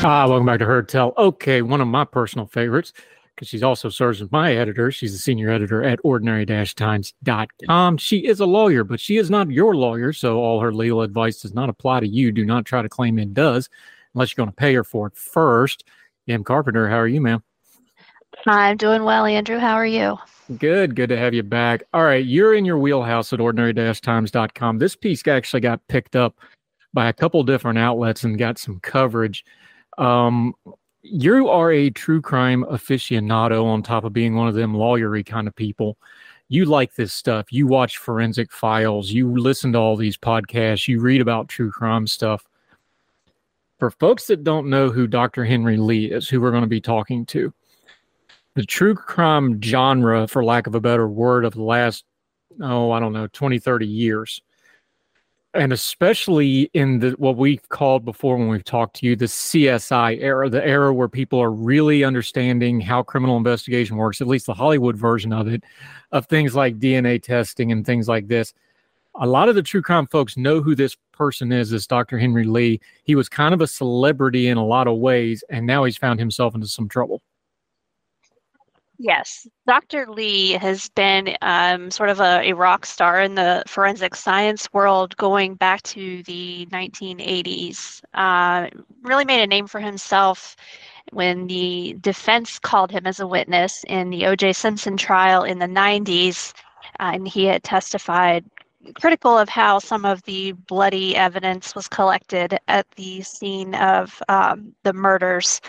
Ah, welcome back to Heard Tell. Okay, one of my personal favorites, because she's also serves as my editor. She's the senior editor at ordinary-times.com. She is a lawyer, but she is not your lawyer, so all her legal advice does not apply to you. Do not try to claim it does, unless you're going to pay her for it first. Em Carpenter, how are you, ma'am? I'm doing well, Andrew. How are you? Good, good to have you back. All right, you're in your wheelhouse at ordinary-times.com. This piece actually got picked up by a couple different outlets and got some coverage. Um, you are a true crime aficionado on top of being one of them lawyery kind of people. You like this stuff. You watch forensic files. You listen to all these podcasts. You read about true crime stuff. For folks that don't know who Dr. Henry Lee is, who we're going to be talking to, the true crime genre, for lack of a better word, of the last, oh, I don't know, 20, 30 years and especially in the what we've called before when we've talked to you the CSI era, the era where people are really understanding how criminal investigation works, at least the Hollywood version of it, of things like DNA testing and things like this. A lot of the true crime folks know who this person is, this Dr. Henry Lee. He was kind of a celebrity in a lot of ways, and now he's found himself into some trouble. Yes, Dr. Lee has been um, sort of a, a, rock star in the forensic science world going back to the 1980s. Uh, really made a name for himself when the defense called him as a witness in the O.J. Simpson trial in the 90s, uh, and he had testified critical of how some of the bloody evidence was collected at the scene of um, the murders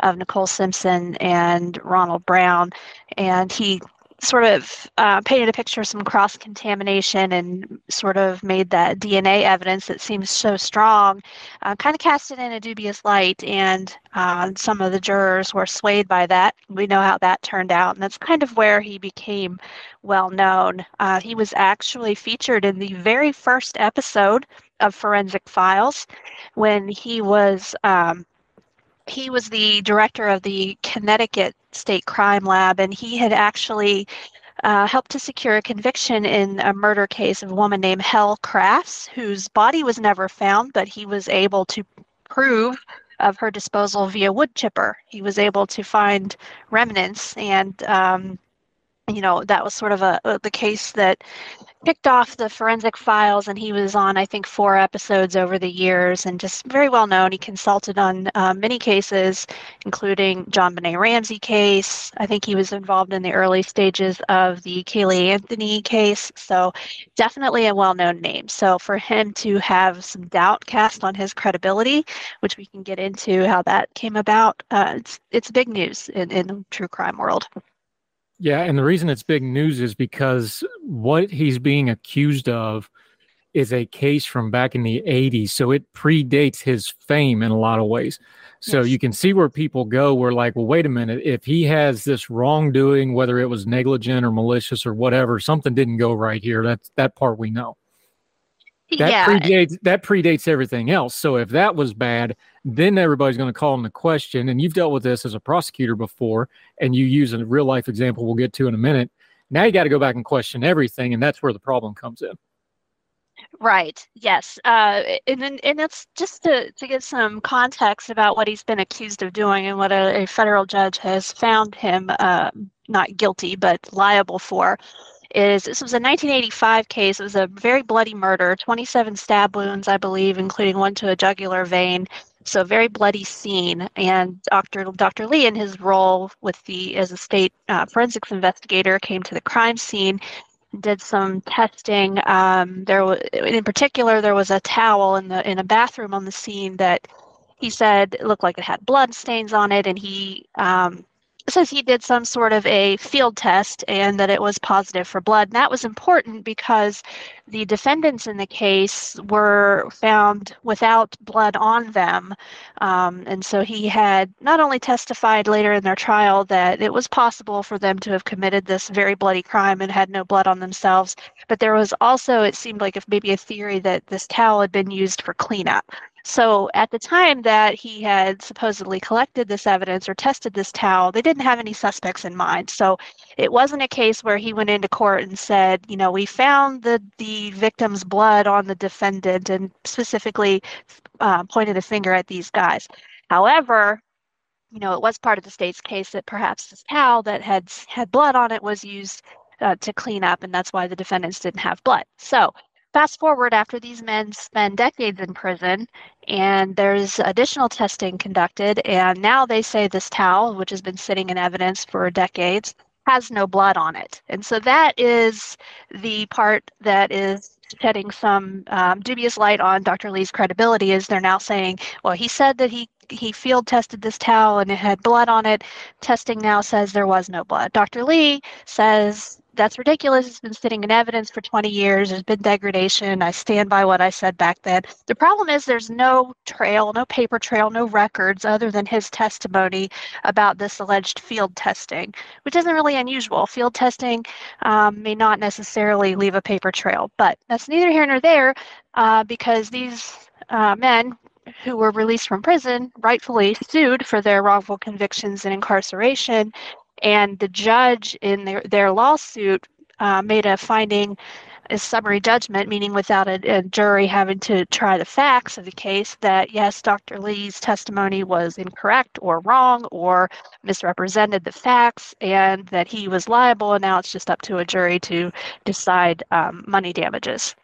of Nicole Simpson and Ronald Brown. And he sort of uh, painted a picture of some cross contamination and sort of made that DNA evidence that seems so strong, uh, kind of cast it in a dubious light. And uh, some of the jurors were swayed by that. We know how that turned out. And that's kind of where he became well known. Uh, he was actually featured in the very first episode of Forensic Files when he was. Um, he was the director of the Connecticut State Crime Lab, and he had actually uh, helped to secure a conviction in a murder case of a woman named Helle Crafts, whose body was never found, but he was able to prove of her disposal via wood chipper. He was able to find remnants, and um, you know that was sort of a, a the case that picked off the forensic files and he was on i think four episodes over the years and just very well known. He consulted on uh, many cases including JonBenét Ramsey case. I think he was involved in the early stages of the Caylee Anthony case so definitely a well-known name. So for him to have some doubt cast on his credibility which we can get into how that came about uh, it's, it's big news in, in the true crime world yeah, and the reason it's big news is because what he's being accused of is a case from back in the 80s. So it predates his fame in a lot of ways. So yes. you can see where people go. We're like, well, wait a minute. If he has this wrongdoing, whether it was negligent or malicious or whatever, something didn't go right here. That's that part we know. That yeah. predates that predates everything else. So if that was bad, then everybody's going to call the question. And you've dealt with this as a prosecutor before, and you use a real life example we'll get to in a minute. Now you got to go back and question everything, and that's where the problem comes in. Right. Yes. Uh, and then, and that's just to, to give some context about what he's been accused of doing and what a, a federal judge has found him uh, not guilty but liable for is this was a 1985 case. It was a very bloody murder, 27 stab wounds, I believe, including one to a jugular vein. So very bloody scene. And Dr. Dr. Lee, in his role with the as a state uh, forensics investigator, came to the crime scene, did some testing. Um, there was, in particular, there was a towel in the in a bathroom on the scene that he said looked like it had blood stains on it, and he um, says he did some sort of a field test and that it was positive for blood. And that was important because the defendants in the case were found without blood on them. Um, and so he had not only testified later in their trial that it was possible for them to have committed this very bloody crime and had no blood on themselves, but there was also, it seemed like if maybe a theory that this towel had been used for cleanup. So at the time that he had supposedly collected this evidence or tested this towel, they didn't have any suspects in mind. So it wasn't a case where he went into court and said, you know, we found the the victim's blood on the defendant and specifically uh, pointed a finger at these guys. However, you know, it was part of the state's case that perhaps this towel that had had blood on it was used uh, to clean up, and that's why the defendants didn't have blood. So Fast forward after these men spend decades in prison, and there's additional testing conducted, and now they say this towel, which has been sitting in evidence for decades, has no blood on it. And so that is the part that is shedding some um, dubious light on Dr. Lee's credibility. Is they're now saying, well, he said that he he field tested this towel and it had blood on it. Testing now says there was no blood. Dr. Lee says that's ridiculous. It's been sitting in evidence for 20 years. There's been degradation. I stand by what I said back then. The problem is there's no trail, no paper trail, no records other than his testimony about this alleged field testing, which isn't really unusual. Field testing um, may not necessarily leave a paper trail, but that's neither here nor there uh, because these uh, men who were released from prison rightfully sued for their wrongful convictions and incarceration and the judge in their, their lawsuit uh, made a finding a summary judgment, meaning without a, a, jury having to try the facts of the case, that yes, Dr. Lee's testimony was incorrect or wrong or misrepresented the facts, and that he was liable. And now it's just up to a jury to decide um, money damages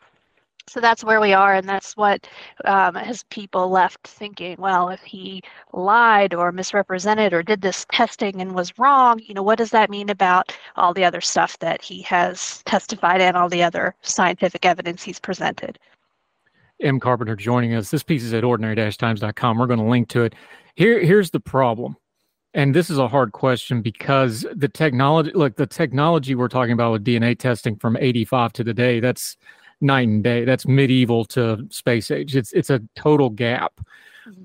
so that's where we are and that's what um, has people left thinking well if he lied or misrepresented or did this testing and was wrong you know what does that mean about all the other stuff that he has testified and all the other scientific evidence he's presented? Em Carpenter joining us. This piece is at ordinary-times.com we're going to link to it. Here here's the problem and this is a hard question because the technology look the technology we're talking about with dna testing from 85 to today that's night and day. That's medieval to space age. It's it's a total gap. Mm-hmm.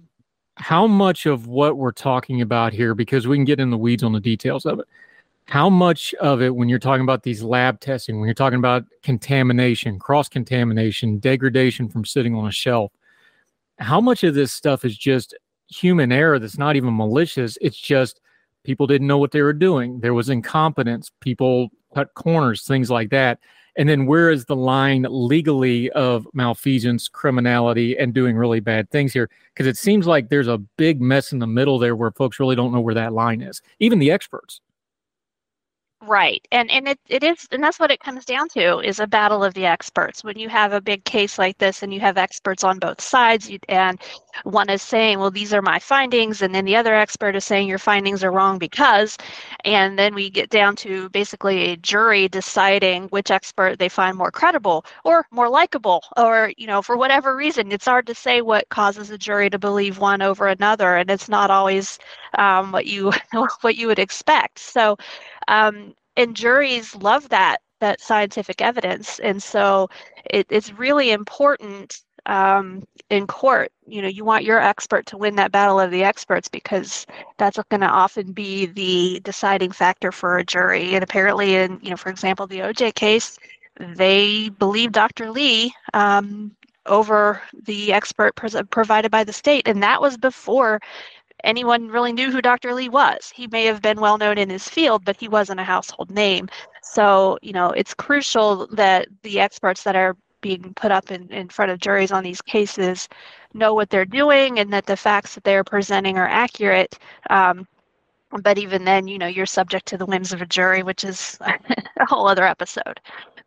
How much of what we're talking about here, because we can get in the weeds on the details of it, how much of it, when you're talking about these lab testing, when you're talking about contamination, cross contamination, degradation from sitting on a shelf, how much of this stuff is just human error that's not even malicious? It's just people didn't know what they were doing. There was incompetence, people cut corners, things like that. And then where is the line legally of malfeasance, criminality, and doing really bad things here? Because it seems like there's a big mess in the middle there where folks really don't know where that line is, even the experts. Right. And and it, it is and that's what it comes down to is a battle of the experts. When you have a big case like this and you have experts on both sides you, and one is saying, well, these are my findings, and then the other expert is saying your findings are wrong because, and then we get down to basically a jury deciding which expert they find more credible or more likable, or, you know, for whatever reason. It's hard to say what causes a jury to believe one over another, and it's not always um, what you what you would expect. So um, and juries love that that scientific evidence, and so it, it's really important um, in court. You know, you want your expert to win that battle of the experts because that's going to often be the deciding factor for a jury. And apparently, in you know, for example, the OJ case, they believe Dr. Lee um, over the expert provided by the state, and that was before anyone really knew who Dr. Lee was. He may have been well known in his field, but he wasn't a household name. So, you know, it's crucial that the experts that are being put up in, in front of juries on these cases know what they're doing and that the facts that they're presenting are accurate. Um, but even then, you know, you're subject to the whims of a jury, which is a whole other episode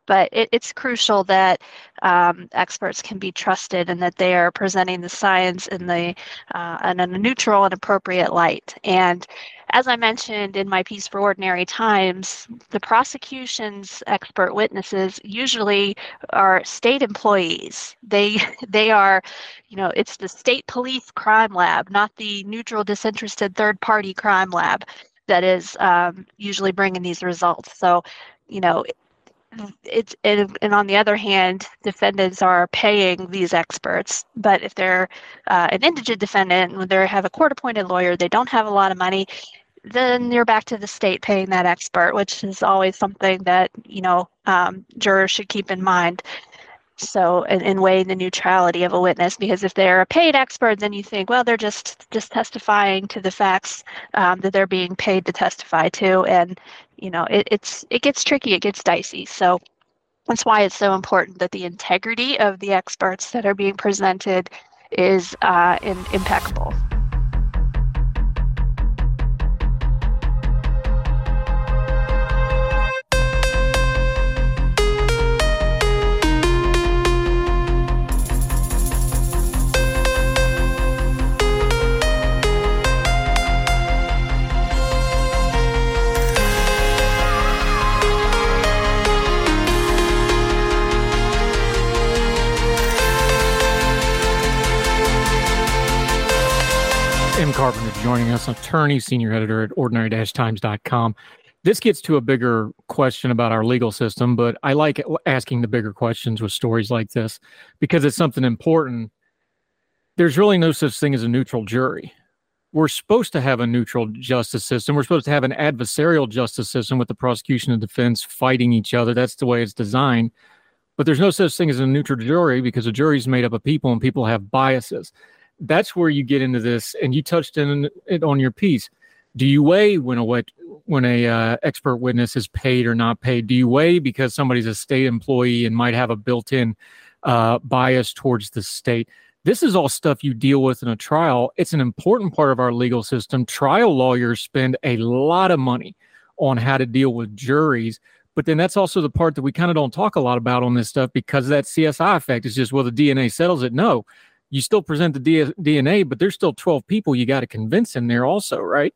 but it, it's crucial that um, experts can be trusted and that they are presenting the science in the uh, in a neutral and appropriate light. And as I mentioned in my piece for Ordinary Times, the prosecution's expert witnesses usually are state employees. They they are, you know, it's the state police crime lab, not the neutral, disinterested third party crime lab. that is um, usually bringing these results. So, you know, it's and, and on the other hand, defendants are paying these experts. But if they're uh, an indigent defendant, and they have a court-appointed lawyer, they don't have a lot of money. Then you're back to the state paying that expert, which is always something that you know um, jurors should keep in mind. So, in, in weighing the neutrality of a witness, because if they're a paid expert, then you think, well, they're just just testifying to the facts um, that they're being paid to testify to, and you know, it, it's it gets tricky, it gets dicey. So that's why it's so important that the integrity of the experts that are being presented is uh, in, impeccable. Carpenter joining us, attorney, senior editor at ordinary-times.com. This gets to a bigger question about our legal system, but I like asking the bigger questions with stories like this because it's something important. There's really no such thing as a neutral jury. We're supposed to have a neutral justice system. We're supposed to have an adversarial justice system with the prosecution and defense fighting each other. That's the way it's designed. But there's no such thing as a neutral jury because a jury is made up of people and people have biases that's where you get into this, and you touched in it on your piece. Do you weigh when a when a uh, expert witness is paid or not paid? Do you weigh because somebody's a state employee and might have a built-in uh, bias towards the state? This is all stuff you deal with in a trial. It's an important part of our legal system. Trial lawyers spend a lot of money on how to deal with juries but then that's also the part that we kind of don't talk a lot about on this stuff because that CSI effect is just well the DNA settles it. No, you still present the D- DNA, but there's still 12 people you got to convince in there also, right?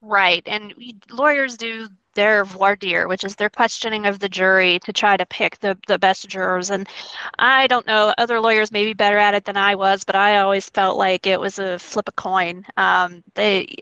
Right. And lawyers do their voir dire, which is their questioning of the jury to try to pick the, the best jurors. And I don't know, other lawyers may be better at it than I was, but I always felt like it was a flip a coin. Um, they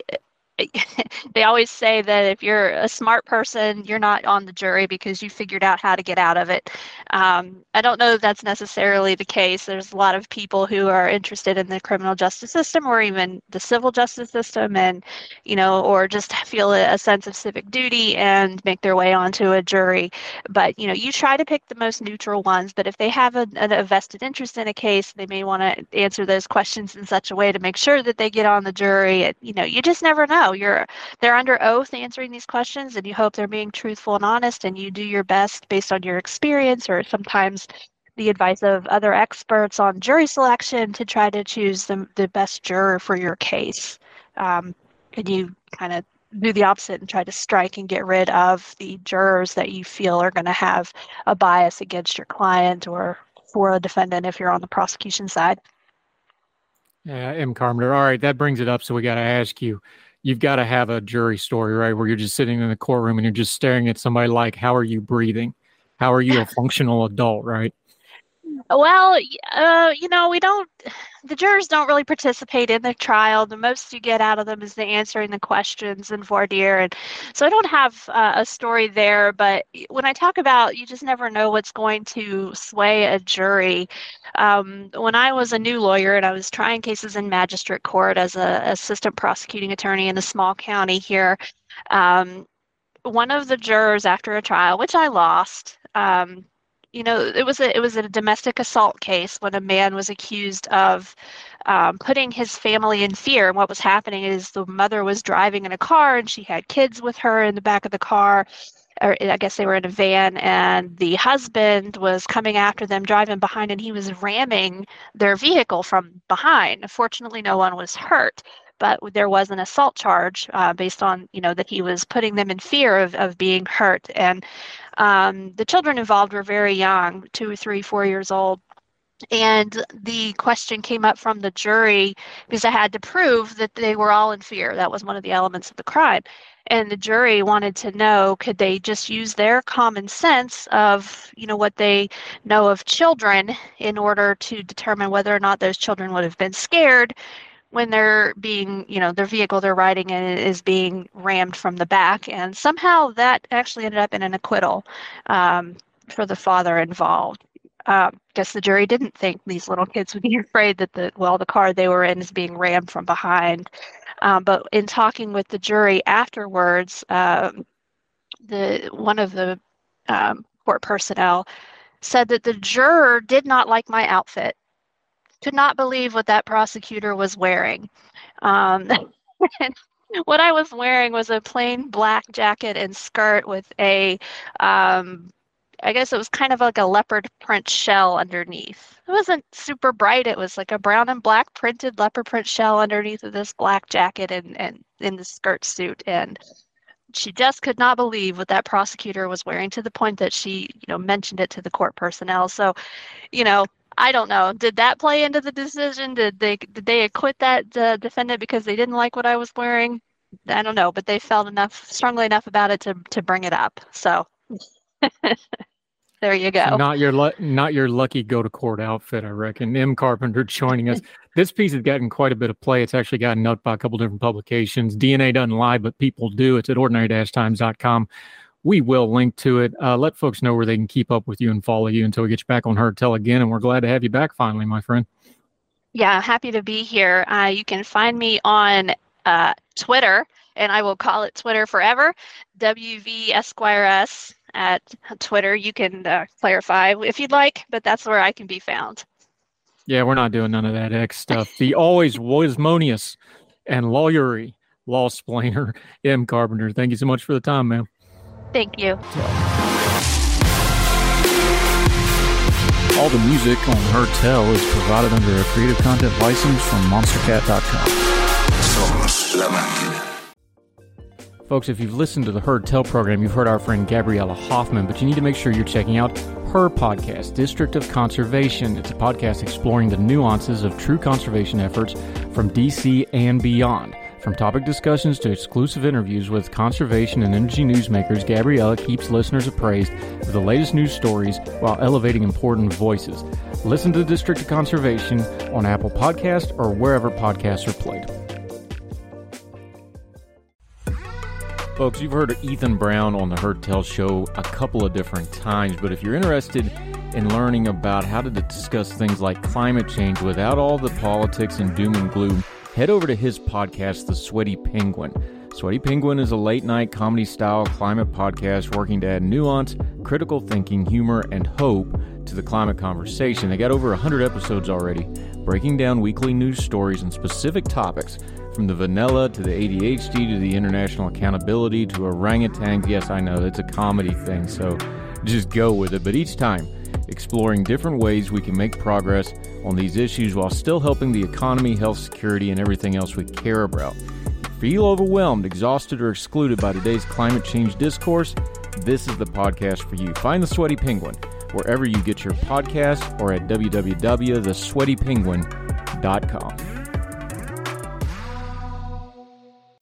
they always say that if you're a smart person, you're not on the jury because you figured out how to get out of it. Um, I don't know that that's necessarily the case. There's a lot of people who are interested in the criminal justice system or even the civil justice system, and you know, or just feel a, a sense of civic duty and make their way onto a jury. But you know, you try to pick the most neutral ones. But if they have a, a vested interest in a case, they may want to answer those questions in such a way to make sure that they get on the jury. You know, you just never know you're they're under oath answering these questions and you hope they're being truthful and honest and you do your best based on your experience or sometimes the advice of other experts on jury selection to try to choose the, the best juror for your case um, and you kind of do the opposite and try to strike and get rid of the jurors that you feel are going to have a bias against your client or for a defendant if you're on the prosecution side. Yeah, Em Carpenter. All right, that brings it up. So we got to ask you you've got to have a jury story, right? Where you're just sitting in the courtroom and you're just staring at somebody like, how are you breathing? How are you a functional adult, right? Well, uh, you know, we don't, the jurors don't really participate in the trial. The most you get out of them is the answering the questions and voir dire. And so I don't have uh, a story there, but when I talk about you just never know what's going to sway a jury. Um, when I was a new lawyer and I was trying cases in magistrate court as a assistant prosecuting attorney in a small county here, um, one of the jurors after a trial, which I lost, um, you know, it was a it was a domestic assault case when a man was accused of um, putting his family in fear. And what was happening is the mother was driving in a car and she had kids with her in the back of the car. Or I guess they were in a van, and the husband was coming after them, driving behind, and he was ramming their vehicle from behind. Fortunately, no one was hurt but there was an assault charge uh, based on you know that he was putting them in fear of, of being hurt and um, the children involved were very young two three four years old and the question came up from the jury because I had to prove that they were all in fear. That was one of the elements of the crime. And the jury wanted to know could they just use their common sense of, you know, what they know of children in order to determine whether or not those children would have been scared when they're being, you know, their vehicle they're riding in is being rammed from the back. And somehow that actually ended up in an acquittal um, for the father involved. Uh, guess the jury didn't think these little kids would be afraid that the well the car they were in is being rammed from behind. Um, but in talking with the jury afterwards, um, the one of the um, court personnel said that the juror did not like my outfit could not believe what that prosecutor was wearing. Um, what I was wearing was a plain black jacket and skirt with a, um, I guess it was kind of like a leopard print shell underneath. It wasn't super bright. It was like a brown and black printed leopard print shell underneath of this black jacket and, and in the skirt suit. And she just could not believe what that prosecutor was wearing to the point that she, you know, mentioned it to the court personnel. So, you know, I don't know. Did that play into the decision? Did they did they acquit that uh, defendant because they didn't like what I was wearing? I don't know, but they felt enough strongly enough about it to to bring it up. So there you go. Not your not your lucky go to court outfit, I reckon. Em Carpenter joining us. this piece has gotten quite a bit of play. It's actually gotten up by a couple different publications. DNA doesn't lie, but people do. It's at ordinary-times.com we will link to it. Uh, let folks know where they can keep up with you and follow you until we get you back on Heard Tell again. And we're glad to have you back finally, my friend. Yeah, happy to be here. Uh, you can find me on uh, Twitter, and I will call it Twitter forever. WV Esquire S at Twitter. You can uh, clarify if you'd like, but that's where I can be found. Yeah, we're not doing none of that X stuff. The always wismonious and lawyery law splainer, Em Carpenter. Thank you so much for the time, man. Thank you. All the music on Heard Tell is provided under a creative content license from monstercat.com. Folks, if you've listened to the Heard Tell program, you've heard our friend Gabriella Hoffman, but you need to make sure you're checking out her podcast, District of Conservation. It's a podcast exploring the nuances of true conservation efforts from DC and beyond. From topic discussions to exclusive interviews with conservation and energy newsmakers, Gabriella keeps listeners appraised of the latest news stories while elevating important voices. Listen to the District of Conservation on Apple Podcast or wherever podcasts are played. Folks, you've heard of Ethan Brown on the Heard Tell show a couple of different times, but if you're interested in learning about how to discuss things like climate change without all the politics and doom and gloom, head over to his podcast, The Sweaty Penguin. Sweaty Penguin is a late night comedy style climate podcast working to add nuance, critical thinking, humor, and hope to the climate conversation. They got over 100 episodes already, breaking down weekly news stories and specific topics from the vanilla to the ADHD to the international accountability to orangutans. Yes, I know it's a comedy thing, so just go with it. But each time, exploring different ways we can make progress on these issues while still helping the economy, health, security, and everything else we care about. Feel overwhelmed, exhausted, or excluded by today's climate change discourse? This is the podcast for you. Find the Sweaty Penguin wherever you get your podcast or at www.thesweatypenguin.com.